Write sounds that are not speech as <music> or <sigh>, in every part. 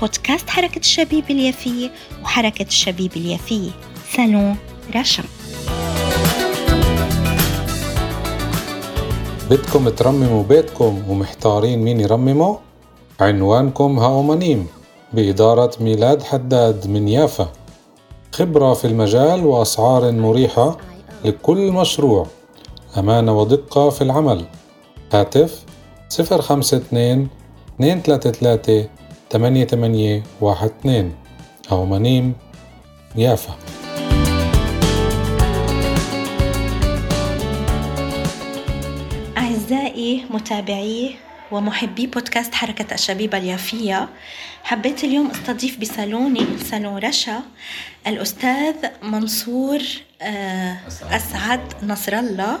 بودكاست حركة الشبيب اليافية وحركة الشبيب اليافية سالون رشا بدكم ترمموا بيتكم ومحتارين مين يرممه؟ عنوانكم هاومانيم بإدارة ميلاد حداد من يافا. خبرة في المجال وأسعار مريحة لكل مشروع. أمانة ودقة في العمل. هاتف 052 233 8812 أو منيم يافا. أعزائي متابعي ومحبي بودكاست حركة الشبيبة اليافية حبيت اليوم أستضيف بصالوني صالون رشا الأستاذ منصور آه، أسعد نصر الله.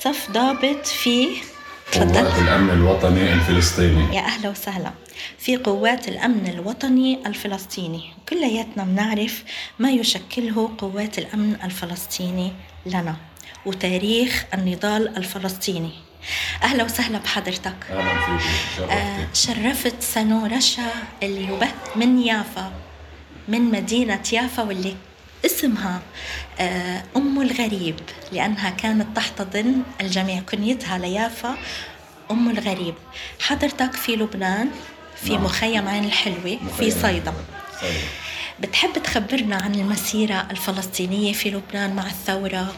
صف ضابط في تفضل. قوات الأمن الوطني الفلسطيني. يا أهلا وسهلا. في قوات الأمن الوطني الفلسطيني. كلياتنا بنعرف ما يشكله قوات الأمن الفلسطيني لنا وتاريخ النضال الفلسطيني. أهلا وسهلا بحضرتك. أهلا فيك. آه شرفت سنو رشا اللي من يافا من مدينة يافا واللي اسمها آه أم الغريب لأنها كانت تحتضن الجميع كنيتها ليافا أم الغريب. حضرتك في لبنان في نعم. مخيم عين الحلوة في صيدا. بتحب تخبرنا عن المسيرة الفلسطينية في لبنان مع الثورة؟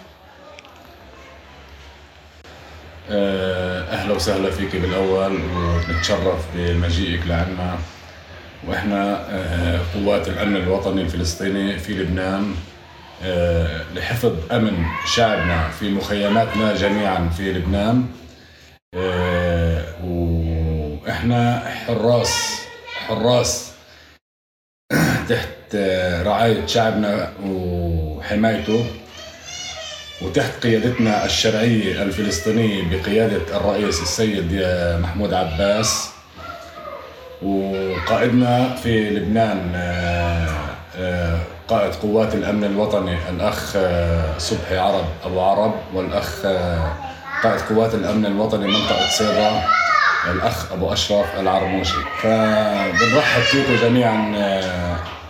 آه، أهلا وسهلا فيك بالأول ونتشرف بمجيئك لعنا. وإحنا آه، قوات الأمن الوطني الفلسطيني في لبنان آه، لحفظ أمن شعبنا في مخيماتنا جميعا في لبنان. وإحنا حراس حراس <clears throat> تحت رعاية شعبنا وحمايته وتحت قيادتنا الشرعية الفلسطينية بقيادة الرئيس السيد محمود عباس. وقائدنا في لبنان آه، آه، قائد قوات الأمن الوطني الأخ آه، صبحي عرب أبو عرب والأخ قائد قوات الأمن الوطني منطقة سيدا الأخ أبو أشرف العرموشي. فبنرحب فيكم جميعا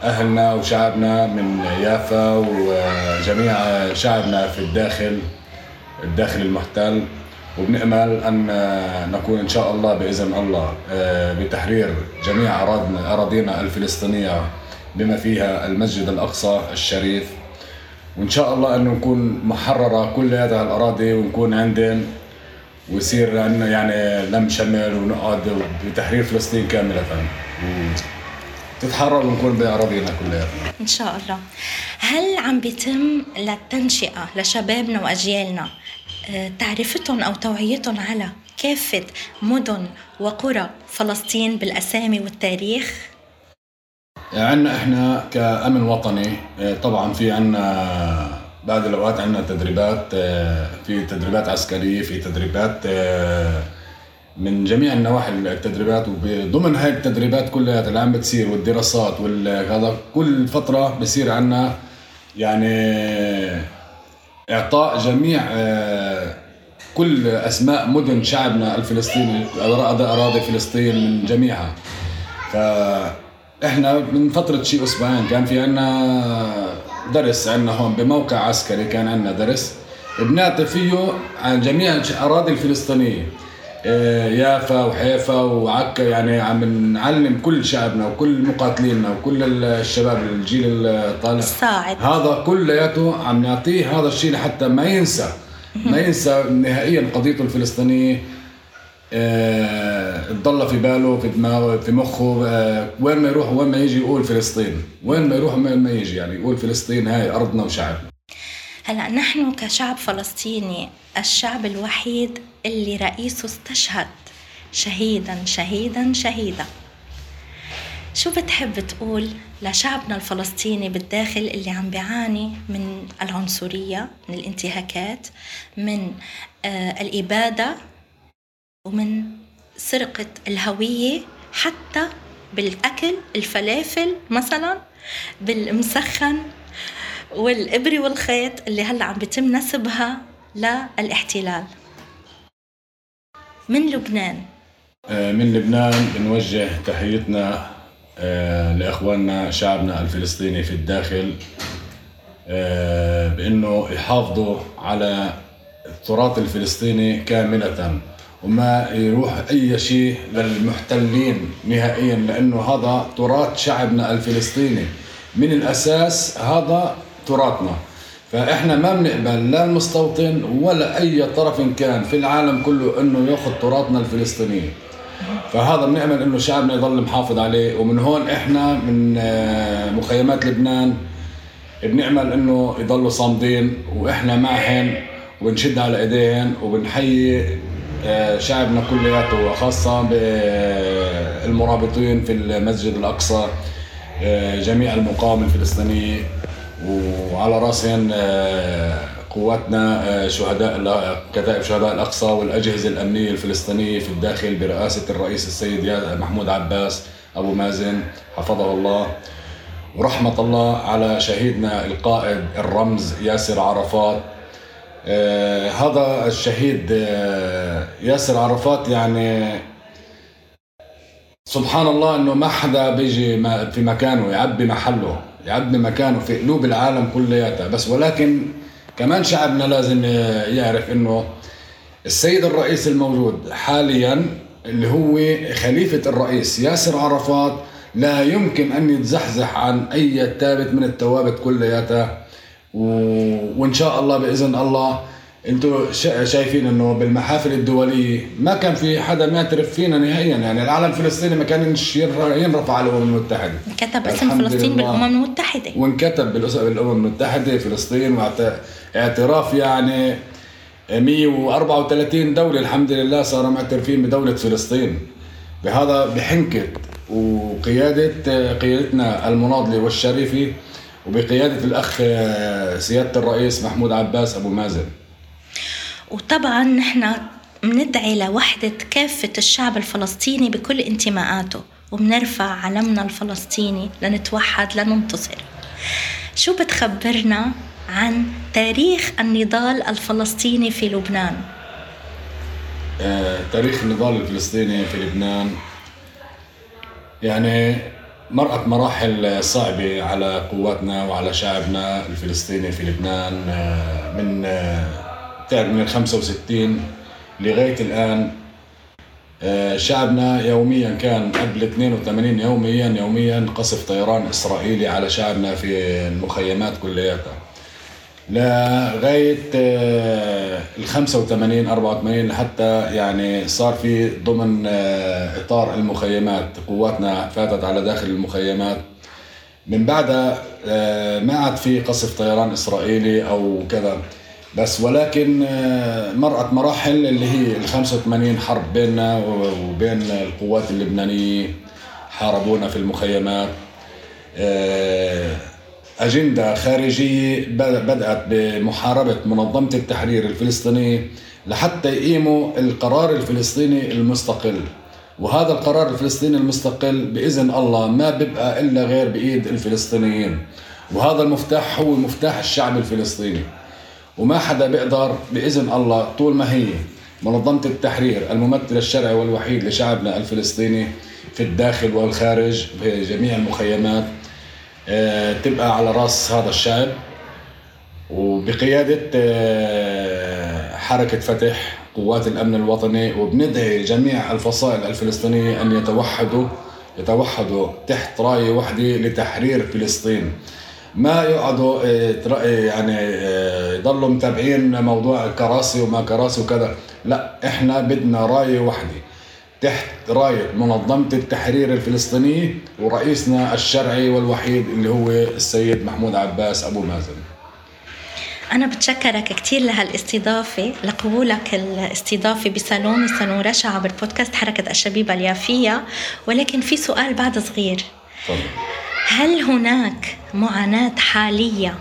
أهلنا وشعبنا من يافا وجميع شعبنا في الداخل الداخل المحتل. وبنأمل أن نكون إن شاء الله بإذن الله آه، بتحرير جميع أراضينا أراضينا الفلسطينية بما فيها المسجد الأقصى الشريف. وإن شاء الله أنه نكون محررة كل هذه الأراضي ونكون عندنا ويصير عندنا يعني لم شمل ونقعد بتحرير فلسطين كاملة. تتحرر ونكون بأراضينا كلها. إن شاء الله. هل عم بيتم للتنشئة لشبابنا وأجيالنا؟ آه، تعرفتهم أو توعيتهم على كافة مدن وقرى فلسطين بالأسامي والتاريخ؟ عندنا إحنا كأمن وطني آه، طبعا في عندنا بعد الأوقات عندنا تدريبات آه، في تدريبات عسكرية في تدريبات من جميع النواحي التدريبات وضمن هاي التدريبات كلها عم بتصير والدراسات وهذا كل فترة بصير عنا يعني إعطاء جميع آه، كل أسماء مدن شعبنا الفلسطيني أراضي فلسطين من جميعها. فاحنا من فترة شيء أسبوعين كان في عنا درس عنا هون بموقع عسكري كان عنا درس. بنعطي فيه عن جميع الاراضي الفلسطينية. آه، يافا وحيفا وعكا يعني عم نعلم كل شعبنا وكل مقاتلينا وكل الشباب الجيل الطالع. الصاعد. هذا كلياته عم نعطيه هذا الشيء لحتى ما ينسى. ما ينسى نهائيا قضيته الفلسطينيه أه تضل في باله في دماغه في مخه أه وين ما يروح وين ما يجي يقول فلسطين. وين ما يروح وين ما يجي يعني يقول فلسطين هاي أرضنا وشعبنا. هلأ نحن كشعب فلسطيني الشعب الوحيد اللي رئيسه استشهد شهيدا شهيدا شهيدا. شو بتحب تقول لشعبنا الفلسطيني بالداخل اللي عم بيعاني من العنصرية من الانتهاكات من آه الإبادة ومن سرقة الهوية حتى بالأكل الفلافل مثلا بالمسخن والإبرة والخيط اللي هلأ عم بيتم نسبها للاحتلال. من لبنان؟ آه، من لبنان بنوجه تحيتنا لإخواننا شعبنا الفلسطيني في الداخل آه، بإنه يحافظوا على التراث الفلسطيني كاملة وما يروح أي شيء للمحتلين نهائيا لأنه هذا تراث شعبنا الفلسطيني. من الأساس هذا تراثنا. فإحنا ما بنقبل لا المستوطن ولا أي طرف كان في العالم كله إنه يأخذ تراثنا الفلسطيني. فهذا بنعمل إنه شعبنا يضل محافظ عليه. ومن هون إحنا من آه، مخيمات لبنان بنعمل إنه يضلوا صامدين. وإحنا معهم وبنشد على إيديهم وبنحيي آه، شعبنا كلياته وخاصة بالمرابطين في المسجد الأقصى آه، جميع المقاومة الفلسطينية وعلى رأسهم قواتنا آه، شهداء كتائب شهداء الأقصى والأجهزة الأمنية الفلسطينية في الداخل برئاسة الرئيس السيد محمود عباس أبو مازن حفظه الله. ورحمه الله على شهيدنا القائد الرمز ياسر عرفات. آه هذا الشهيد آه ياسر عرفات يعني سبحان الله إنه ما حدا بيجي في مكانه يعبي محله يعبي مكانه في قلوب العالم كلياتها. بس ولكن كمان شعبنا لازم يعرف إنه السيد الرئيس الموجود حاليا اللي هو خليفة الرئيس ياسر عرفات لا يمكن أن يتزحزح عن أي ثابت من الثوابت كلياتها و... وإن شاء الله بإذن الله أنتم شايفين انه بالمحافل الدوليه ما كان في حدا معترف فينا نهائيا. يعني العالم الفلسطيني ما كانش ينرفع على الأمم المتحدة. كتب اسم فلسطين بالأمم المتحدة. وانكتب بالأمم المتحدة فلسطين اعتراف يعني 134 دولة الحمد لله صاروا معترفين بدولة فلسطين. بهذا بحنكة وقيادة قيادتنا المناضلة والشريفة وبقيادة الأخ سيادة الرئيس محمود عباس أبو مازن. وطبعا نحن بندعي لوحدة كافة الشعب الفلسطيني بكل انتماءاته وبنرفع علمنا الفلسطيني لنتوحد لننتصر. شو بتخبرنا عن تاريخ النضال الفلسطيني في لبنان؟ آه، تاريخ النضال الفلسطيني في لبنان يعني مرقت مراحل صعبة على قواتنا وعلى شعبنا الفلسطيني في لبنان آه، من آه، من ال 65 لغاية الآن آه، شعبنا يوميا كان قبل 82 يوميا يوميا قصف طيران إسرائيلي على شعبنا في المخيمات كلياتها. لغاية آه، ال 85 84 لحتى يعني صار في ضمن آه، إطار المخيمات قواتنا فاتت على داخل المخيمات. من بعدها ما عاد في قصف طيران إسرائيلي أو كذا. بس ولكن آه، مرت مراحل اللي هي ال 85 حرب بيننا وبين القوات اللبنانية حاربونا في المخيمات. آه، أجندة خارجية بدأت بمحاربة منظمة التحرير الفلسطينية لحتى يقيموا القرار الفلسطيني المستقل. وهذا القرار الفلسطيني المستقل بإذن الله ما بيبقى إلا غير بإيد الفلسطينيين. وهذا المفتاح هو مفتاح الشعب الفلسطيني. وما حدا بيقدر بإذن الله طول ما هي منظمة التحرير الممثل الشرعي والوحيد لشعبنا الفلسطيني في الداخل والخارج بجميع المخيمات آه، تبقى على رأس هذا الشعب. وبقيادة آه، حركة فتح قوات الأمن الوطني وبندعي جميع الفصائل الفلسطينية أن يتوحدوا يتوحدوا تحت رايه واحدة لتحرير فلسطين. ما يقعدوا آه، يعني آه، يضلوا متابعين موضوع كراسي وما كراسي وكذا. لا إحنا بدنا رايه واحدة تحت رايه منظمة التحرير الفلسطينيه ورئيسنا الشرعي والوحيد اللي هو السيد محمود عباس أبو مازن. أنا بتشكرك كثير لهالاستضافة لقبولك الاستضافة بصالون صالون رشا عبر بودكاست حركة الشبيبة اليافية. ولكن في سؤال بعد صغير. تفضل. هل هناك معاناة حالية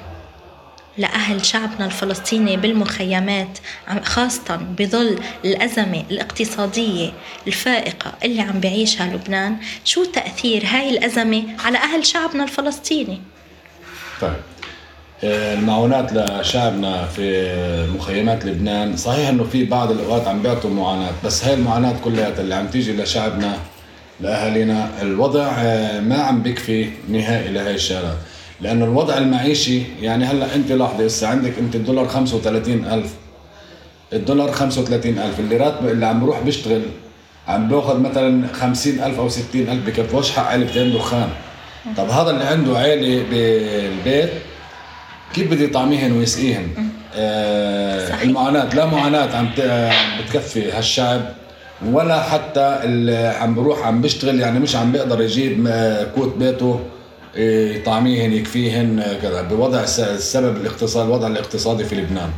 لأهل شعبنا الفلسطيني بالمخيمات خاصة بظل الأزمة الاقتصادية الفائقة اللي عم بعيشها لبنان؟ شو تأثير هاي الأزمة على أهل شعبنا الفلسطيني؟ طيب. آه، المعونات لشعبنا في مخيمات لبنان صحيح إنه في بعض الأوقات عم بيعطوا معاناة بس هاي المعاناة كلها اللي عم تيجي لشعبنا لاهالينا الوضع آه، ما عم بكفي نهائي لهي الشغلات لأنه الوضع المعيشي يعني هلأ أنت لاحظي هسه عندك أنت الدولار 35000 الدولار 35000 اللي راتبه اللي عم بروح بيشتغل عم باخذ مثلا 50000 أو 60000 بكفوش حق علبتين دخان. طب هذا اللي عنده عيلة بالبيت كيف بده يطعميهن ويسقيهن؟ آه المعاناة لا معاناة عم بتكفي هالشعب. ولا حتى اللي عم بروح عم بيشتغل يعني مش عم بيقدر يجيب آه، كوت بيته يطعميهن يكفيهن كذا. بوضع السبب الاقتصاد الوضع الاقتصادي في لبنان.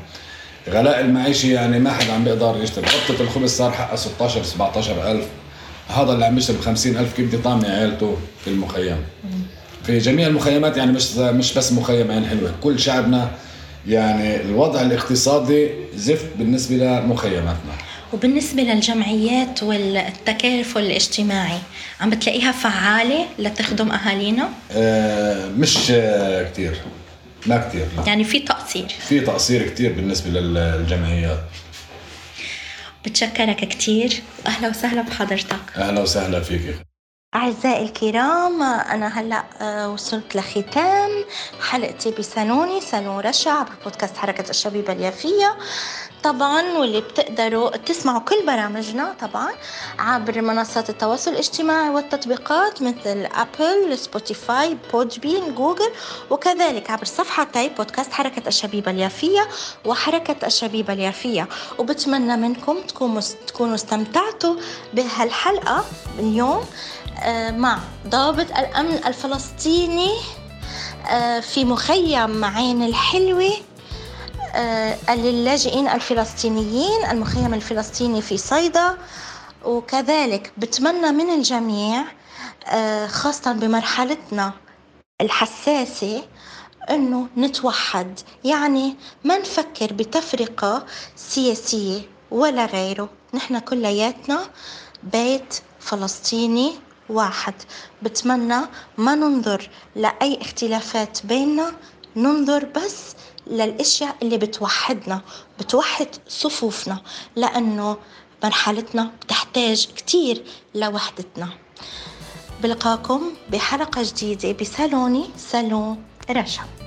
غلاء المعيشة يعني ما حد عم بيقدر يشتري قطة الخبز صار حقها 16 17 ألف. هذا اللي عم يشتري ب 50 ألف كيف بده يطعمي عيلته في المخيم. في جميع المخيمات يعني مش مش بس مخيم عين حلوة. كل شعبنا يعني الوضع الاقتصادي زفت بالنسبة لمخيماتنا. وبالنسبة للجمعيات والتكافل الاجتماعي عم بتلاقيها فعالة لتخدم أهالينا؟ آه مش آه كتير. ما كتير لا. يعني في تقصير. في تقصير كتير بالنسبة للجمعيات. بتشكرك كتير. وأهلا وسهلا بحضرتك. أهلا وسهلا فيك. أعزائي الكرام أنا هلأ آه، وصلت لختام حلقتي بسالوني سالون رشا عبر بودكاست حركة الشبيبة اليافية. طبعا واللي بتقدروا تسمعوا كل برامجنا طبعا عبر منصات التواصل الاجتماعي والتطبيقات مثل Apple Spotify Podbean Google وكذلك عبر صفحتي بودكاست حركة الشبيبة اليافية وحركة الشبيبة اليافية. وبتمنى منكم تكونوا استمتعتوا بهالحلقة اليوم آه، مع ضابط الأمن الفلسطيني آه، في مخيم عين الحلوة. آه، للاجئين الفلسطينيين المخيم الفلسطيني في صيدا. وكذلك بتمنى من الجميع خاصة بمرحلتنا الحساسة إنه نتوحد. يعني ما نفكر بتفرقة سياسية ولا غيره. نحن كلياتنا بيت فلسطيني واحد. بتمنى ما ننظر لأي اختلافات بيننا ننظر بس للأشياء اللي بتوحدنا بتوحد صفوفنا لأنه مرحلتنا بتحتاج كتير لوحدتنا. بلقاكم بحلقة جديدة بسالوني سالون رشا.